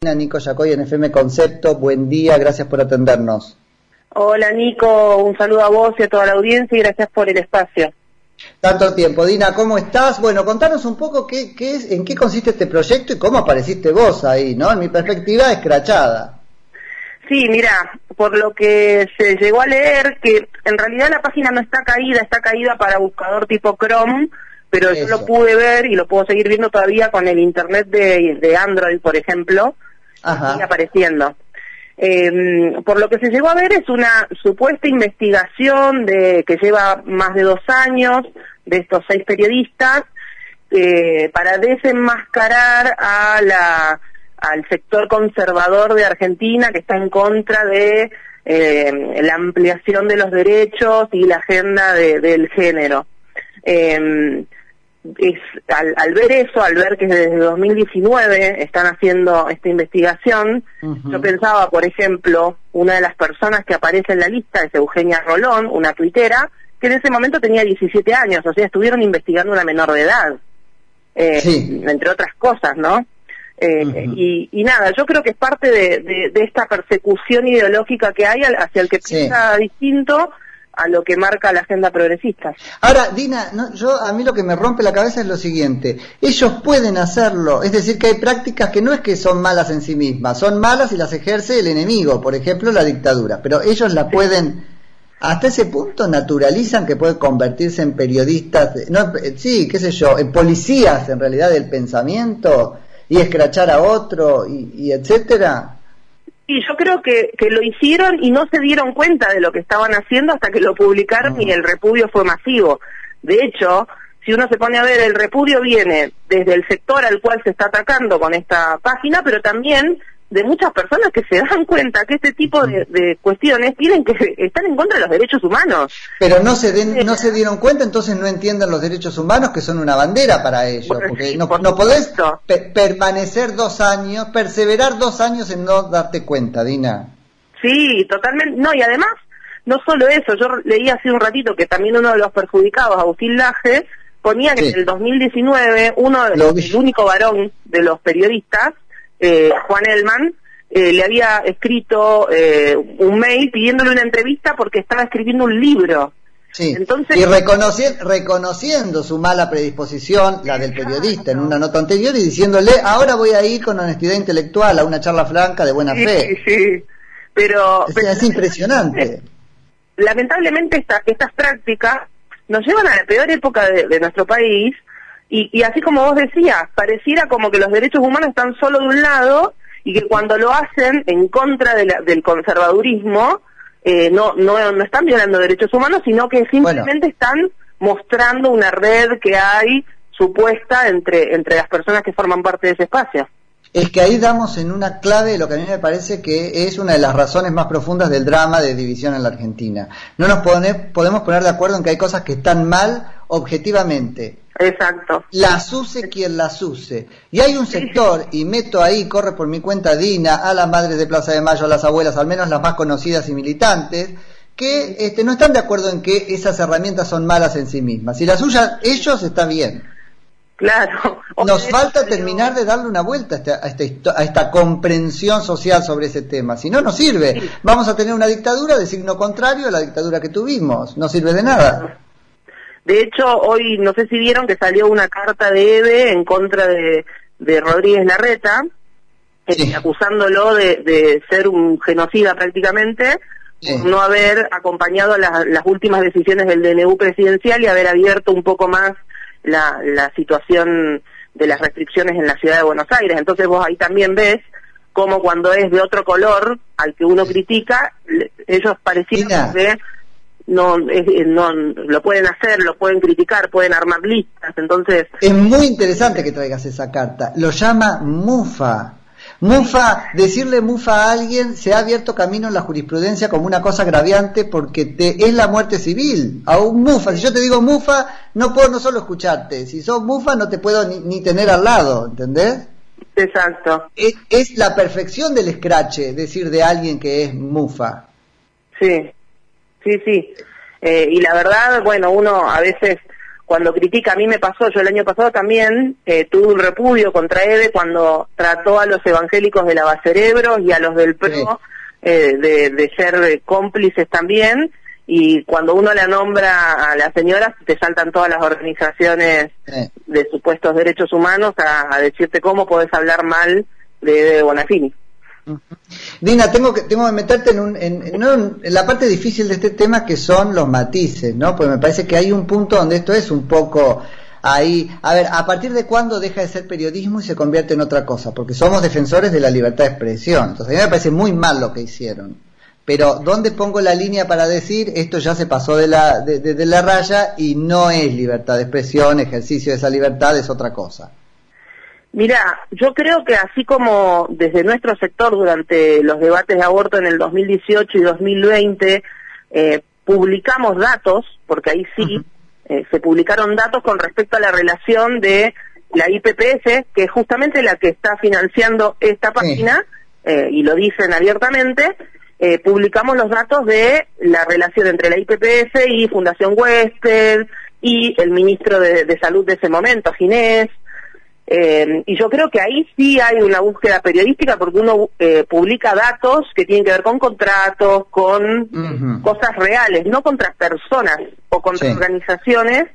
Nico Yacoy en FM Concepto, buen día, gracias por atendernos. Hola Nico, un saludo a vos y a toda la audiencia y gracias por el espacio. Tanto tiempo. Dina, ¿cómo estás? Bueno, contanos un poco qué, qué es, en qué consiste este proyecto y cómo apareciste vos ahí, ¿no? En mi perspectiva, escrachada. Sí, mira, por lo que se llegó a leer, que en realidad la página no está caída, está caída para buscador tipo Chrome, pero yo lo pude ver y lo puedo seguir viendo todavía con el internet de, de Android, por ejemplo, apareciendo. Eh, por lo que se llegó a ver es una supuesta investigación de que lleva más de dos años de estos seis periodistas eh, para desenmascarar a la, al sector conservador de Argentina que está en contra de eh, la ampliación de los derechos y la agenda del género. Eh, es, al, ver eso, al ver que desde 2019 están haciendo esta investigación, yo pensaba, por ejemplo, una de las personas que aparece en la lista es Eugenia Rolón, una tuitera, que en ese momento tenía 17 años, o sea, estuvieron investigando una menor de edad, eh, entre otras cosas, ¿no? Eh, y, nada, yo creo que es parte de, esta persecución ideológica que hay hacia el que piensa distinto a lo que marca la agenda progresista. Ahora, Dina, yo a mí lo que me rompe la cabeza es lo siguiente, ellos pueden hacerlo, es decir, que hay prácticas que no es que son malas en sí mismas, son malas y las ejerce el enemigo, por ejemplo, la dictadura, pero ellos la pueden hasta ese punto naturalizan que pueden convertirse en periodistas, no, sí, qué sé yo, en policías en realidad del pensamiento y escrachar a otro y, y etcétera. Y yo creo que, que lo hicieron y no se dieron cuenta de lo que estaban haciendo hasta que lo publicaron y el repudio fue masivo. De hecho, si uno se pone a ver, el repudio viene desde el sector al cual se está atacando con esta página, pero también de muchas personas que se dan cuenta que este tipo de, cuestiones tienen que estar en contra de los derechos humanos. Pero no se den, no se dieron cuenta, entonces no entienden los derechos humanos que son una bandera para ellos, porque no, no podés permanecer dos años, perseverar dos años en no darte cuenta, Dina. Sí, totalmente. No, y además, no solo eso, yo leí hace un ratito que también uno de los perjudicados, Agustín Laje, ponía que en el 2019 uno, el único varón de los periodistas, eh, Juan Elman, eh, le había escrito eh, un mail pidiéndole una entrevista porque estaba escribiendo un libro. Sí. Entonces, y reconociendo su mala predisposición, la del periodista, en una nota anterior, y diciéndole, ahora voy a ir con honestidad intelectual a una charla franca de buena fe. Sí, sí. Pero, es impresionante. Lamentablemente estas prácticas nos llevan a la peor época de nuestro país, y, y así como vos decías, pareciera como que los derechos humanos están solo de un lado y que cuando lo hacen en contra del conservadurismo, eh, no, no, no están violando derechos humanos, sino que simplemente están mostrando una red que hay supuesta entre, entre las personas que forman parte de ese espacio. Es que ahí damos en una clave lo que a mí me parece que es una de las razones más profundas del drama de división en la Argentina. No nos podemos poner de acuerdo en que hay cosas que están mal objetivamente, Exacto. Las use quien las use. Y hay un sector, y meto ahí, corre por mi cuenta Dina, a las madres de Plaza de Mayo, a las abuelas, al menos las más conocidas y militantes, que este, no están de acuerdo en que esas herramientas son malas en sí mismas. Si las usan ellos, está bien. Claro. Nos falta terminar de darle una vuelta a esta, a, esta, a esta, comprensión social sobre ese tema. Si no, no sirve. Vamos a tener una dictadura de signo contrario a la dictadura que tuvimos. No sirve de nada. De hecho, hoy no sé si vieron que salió una carta de EVE en contra de, de Rodríguez Larreta, eh, acusándolo de, ser un genocida prácticamente, por no haber acompañado las últimas decisiones del DNU presidencial y haber abierto un poco más la, la situación de las restricciones en la ciudad de Buenos Aires. Entonces vos ahí también ves cómo cuando es de otro color al que uno critica, ellos parecían que no, no lo pueden hacer, lo pueden criticar, pueden armar listas, entonces... Es muy interesante que traigas esa carta, lo llama mufa. Mufa, decirle mufa a alguien se ha abierto camino en la jurisprudencia como una cosa agraviante porque te, es la muerte civil. A un mufa, si yo te digo mufa, no puedo no solo escucharte. Si sos mufa, no te puedo ni, ni tener al lado, ¿entendés? Exacto. Es, es, la perfección del escrache decir de alguien que es mufa. Sí, sí, sí. Eh, y la verdad, bueno, uno a veces cuando critica, a mí me pasó, yo el año pasado también eh, tuve un repudio contra Ede cuando trató a los evangélicos de lavacerebros y a los del PRO eh, de, ser cómplices también, y cuando uno la nombra a la señora, te saltan todas las organizaciones de supuestos derechos humanos a, decirte cómo podés hablar mal de Ede Bonafini. Dina, tengo que, tengo que meterte en, un, en, la parte difícil de este tema que son los matices, ¿no? Porque me parece que hay un punto donde esto es un poco ahí. A ver, ¿a partir de cuándo deja de ser periodismo y se convierte en otra cosa? Porque somos defensores de la libertad de expresión. Entonces, a mí me parece muy mal lo que hicieron. Pero, ¿dónde pongo la línea para decir esto ya se pasó de la, de la raya y no es libertad de expresión, ejercicio de esa libertad es otra cosa? Mira, yo creo que así como desde nuestro sector durante los debates de aborto en el 2018 y 2020 eh, publicamos datos, porque ahí sí eh, se publicaron datos con respecto a la relación de la IPPS, que es justamente la que está financiando esta página, eh, y lo dicen abiertamente, publicamos los datos de la relación entre la IPPS y Fundación Westel y el ministro de, de Salud de ese momento, Ginés, eh, y yo creo que ahí sí hay una búsqueda periodística porque uno eh, publica datos que tienen que ver con contratos, con cosas reales, no contra personas o contra organizaciones,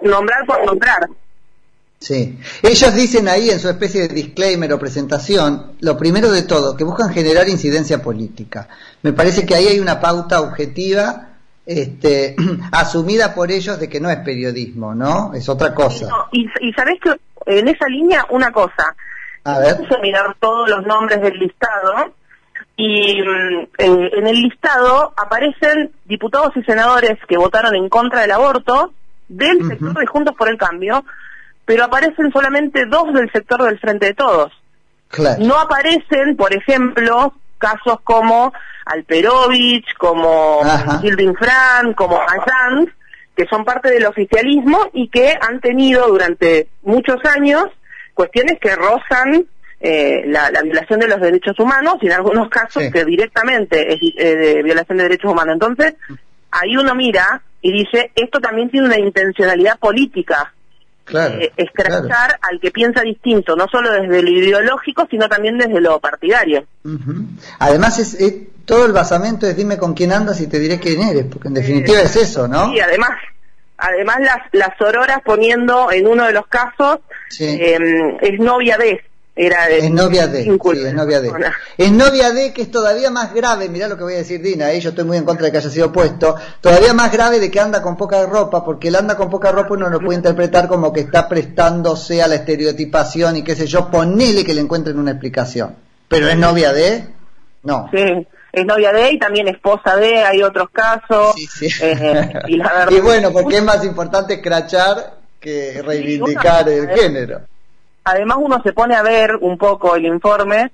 nombrar por nombrar. Sí, ellos dicen ahí en su especie de disclaimer o presentación, lo primero de todo, que buscan generar incidencia política. Me parece que ahí hay una pauta objetiva este, asumida por ellos de que no es periodismo, ¿no? Es otra cosa. y, y sabés que en esa línea una cosa. A ver. mirar todos los nombres del listado y mm, en el listado aparecen diputados y senadores que votaron en contra del aborto del sector de Juntos por el Cambio, pero aparecen solamente dos del sector del Frente de Todos. No aparecen, por ejemplo, casos como Alperovich, como Gilding Fran, como Ayans, que son parte del oficialismo y que han tenido durante muchos años cuestiones que rozan eh, la, violación de los derechos humanos y en algunos casos que directamente es eh, de violación de derechos humanos. Entonces, ahí uno mira y dice, esto también tiene una intencionalidad política. Claro, eh, al que piensa distinto, no solo desde lo ideológico, sino también desde lo partidario. Además, es, todo el basamento es dime con quién andas y te diré quién eres, porque en definitiva es eso, ¿no? Sí, además, además las, las auroras poniendo en uno de los casos em, es novia de era es novia de, sí, es novia de. Es novia de que es todavía más grave, mirá lo que voy a decir Dina, ¿eh? yo estoy muy en contra de que haya sido puesto, todavía más grave de que anda con poca ropa, porque el anda con poca ropa uno lo puede interpretar como que está prestándose a la estereotipación y qué sé yo, ponele que le encuentren una explicación. Pero es novia de, no. Sí es novia de y también esposa de, hay otros casos. Eh, y, bueno, porque es más importante escrachar que reivindicar el género. Además uno se pone a ver un poco el informe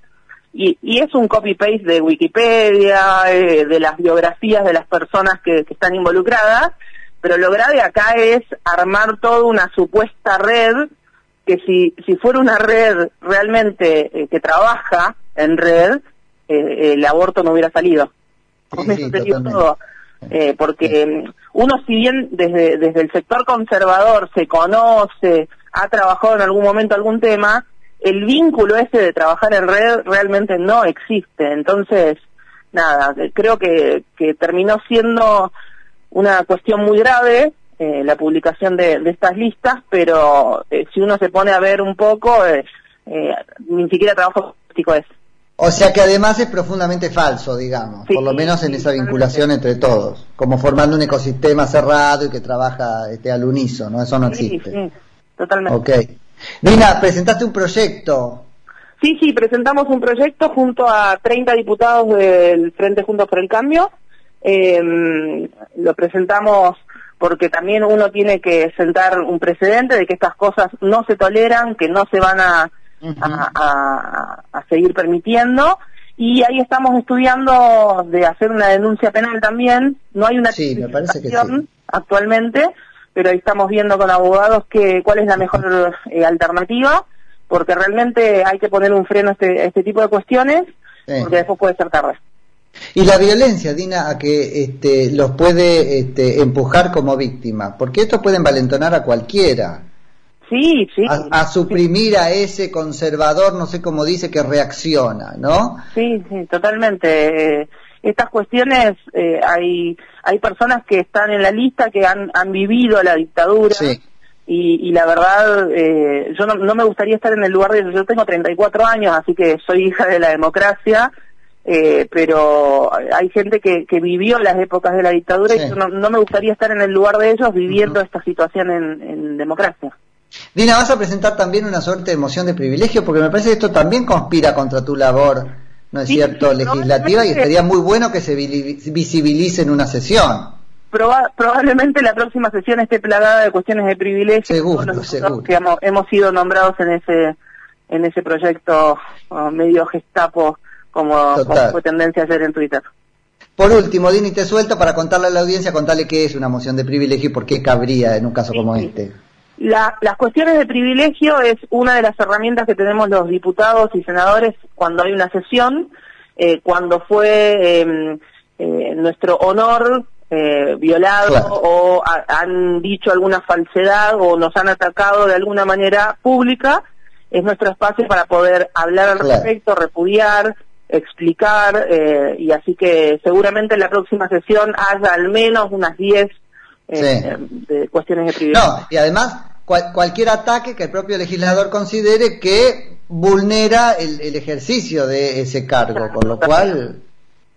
y, y es un copy-paste de Wikipedia, eh, de las biografías de las personas que, están involucradas, pero lo grave acá es armar toda una supuesta red que si, si fuera una red realmente eh, que trabaja en red, eh, el aborto no hubiera salido. Eh, porque uno si bien desde, desde el sector conservador se conoce, ha trabajado en algún momento algún tema, el vínculo ese de trabajar en red realmente no existe. Entonces, nada, creo que, que terminó siendo una cuestión muy grave eh, la publicación de, estas listas, pero si uno se pone a ver un poco, ni siquiera trabajo político es. O sea que además es profundamente falso, digamos, por lo menos en esa vinculación entre todos, como formando un ecosistema cerrado y que trabaja este, al unísono, eso no existe. Sí, totalmente. Ok. Nina, presentaste un proyecto. Sí, sí, presentamos un proyecto junto a 30 diputados del Frente Juntos por el Cambio. Em, lo presentamos porque también uno tiene que sentar un precedente de que estas cosas no se toleran, que no se van a a, seguir permitiendo. Y ahí estamos estudiando de hacer una denuncia penal también. No hay una sí, actualmente, pero ahí estamos viendo con abogados que cuál es la mejor eh, alternativa, porque realmente hay que poner un freno a este, este tipo de cuestiones, porque después puede ser tarde. Y la violencia, Dina, a que este, los puede este, empujar como víctima, porque esto puede envalentonar a cualquiera. Sí, sí. A, suprimir a ese conservador, no sé cómo dice, que reacciona, ¿no? Sí, sí, totalmente. estas cuestiones, eh, hay, hay personas que están en la lista que han, han vivido la dictadura. Y, y, la verdad, eh, yo no, no, me gustaría estar en el lugar de ellos. Yo tengo 34 años, así que soy hija de la democracia eh, pero hay gente que, que, vivió las épocas de la dictadura y no, no, me gustaría estar en el lugar de ellos viviendo esta situación en, en, democracia. Dina, vas a presentar también una suerte de moción de privilegio porque me parece que esto también conspira contra tu labor, ¿no es cierto?, legislativa y estaría muy bueno que se visibilice en una sesión. probablemente la próxima sesión esté plagada de cuestiones de privilegio. Seguro, seguro. Que hemos, hemos sido nombrados en ese en ese proyecto oh, medio gestapo como, fue tendencia ayer en Twitter. Por último, Dini, te suelto para contarle a la audiencia, contarle qué es una moción de privilegio y por qué cabría en un caso como este. Las cuestiones de privilegio es una de las herramientas que tenemos los diputados y senadores cuando hay una sesión, eh, cuando fue em, eh, nuestro honor eh, violado o han dicho alguna falsedad o nos han atacado de alguna manera pública, es nuestro espacio para poder hablar al respecto, repudiar, explicar y así que seguramente en la próxima sesión haya al menos unas 10 eh, de cuestiones de privilegio. No, y además cualquier ataque que el propio legislador considere que vulnera el, ejercicio de ese cargo, con lo cual...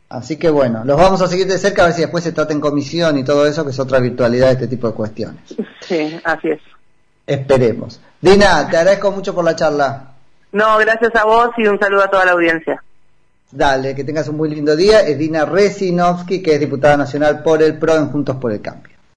Así que bueno, los vamos a seguir de cerca a ver si después se trata en comisión y todo eso, que es otra virtualidad de este tipo de cuestiones. Sí, así es. Esperemos. Dina, te agradezco mucho por la charla. No, gracias a vos y un saludo a toda la audiencia. Dale, que tengas un muy lindo día. Es Dina Resinovsky, que es diputada nacional por el PRO en Juntos por el Cambio.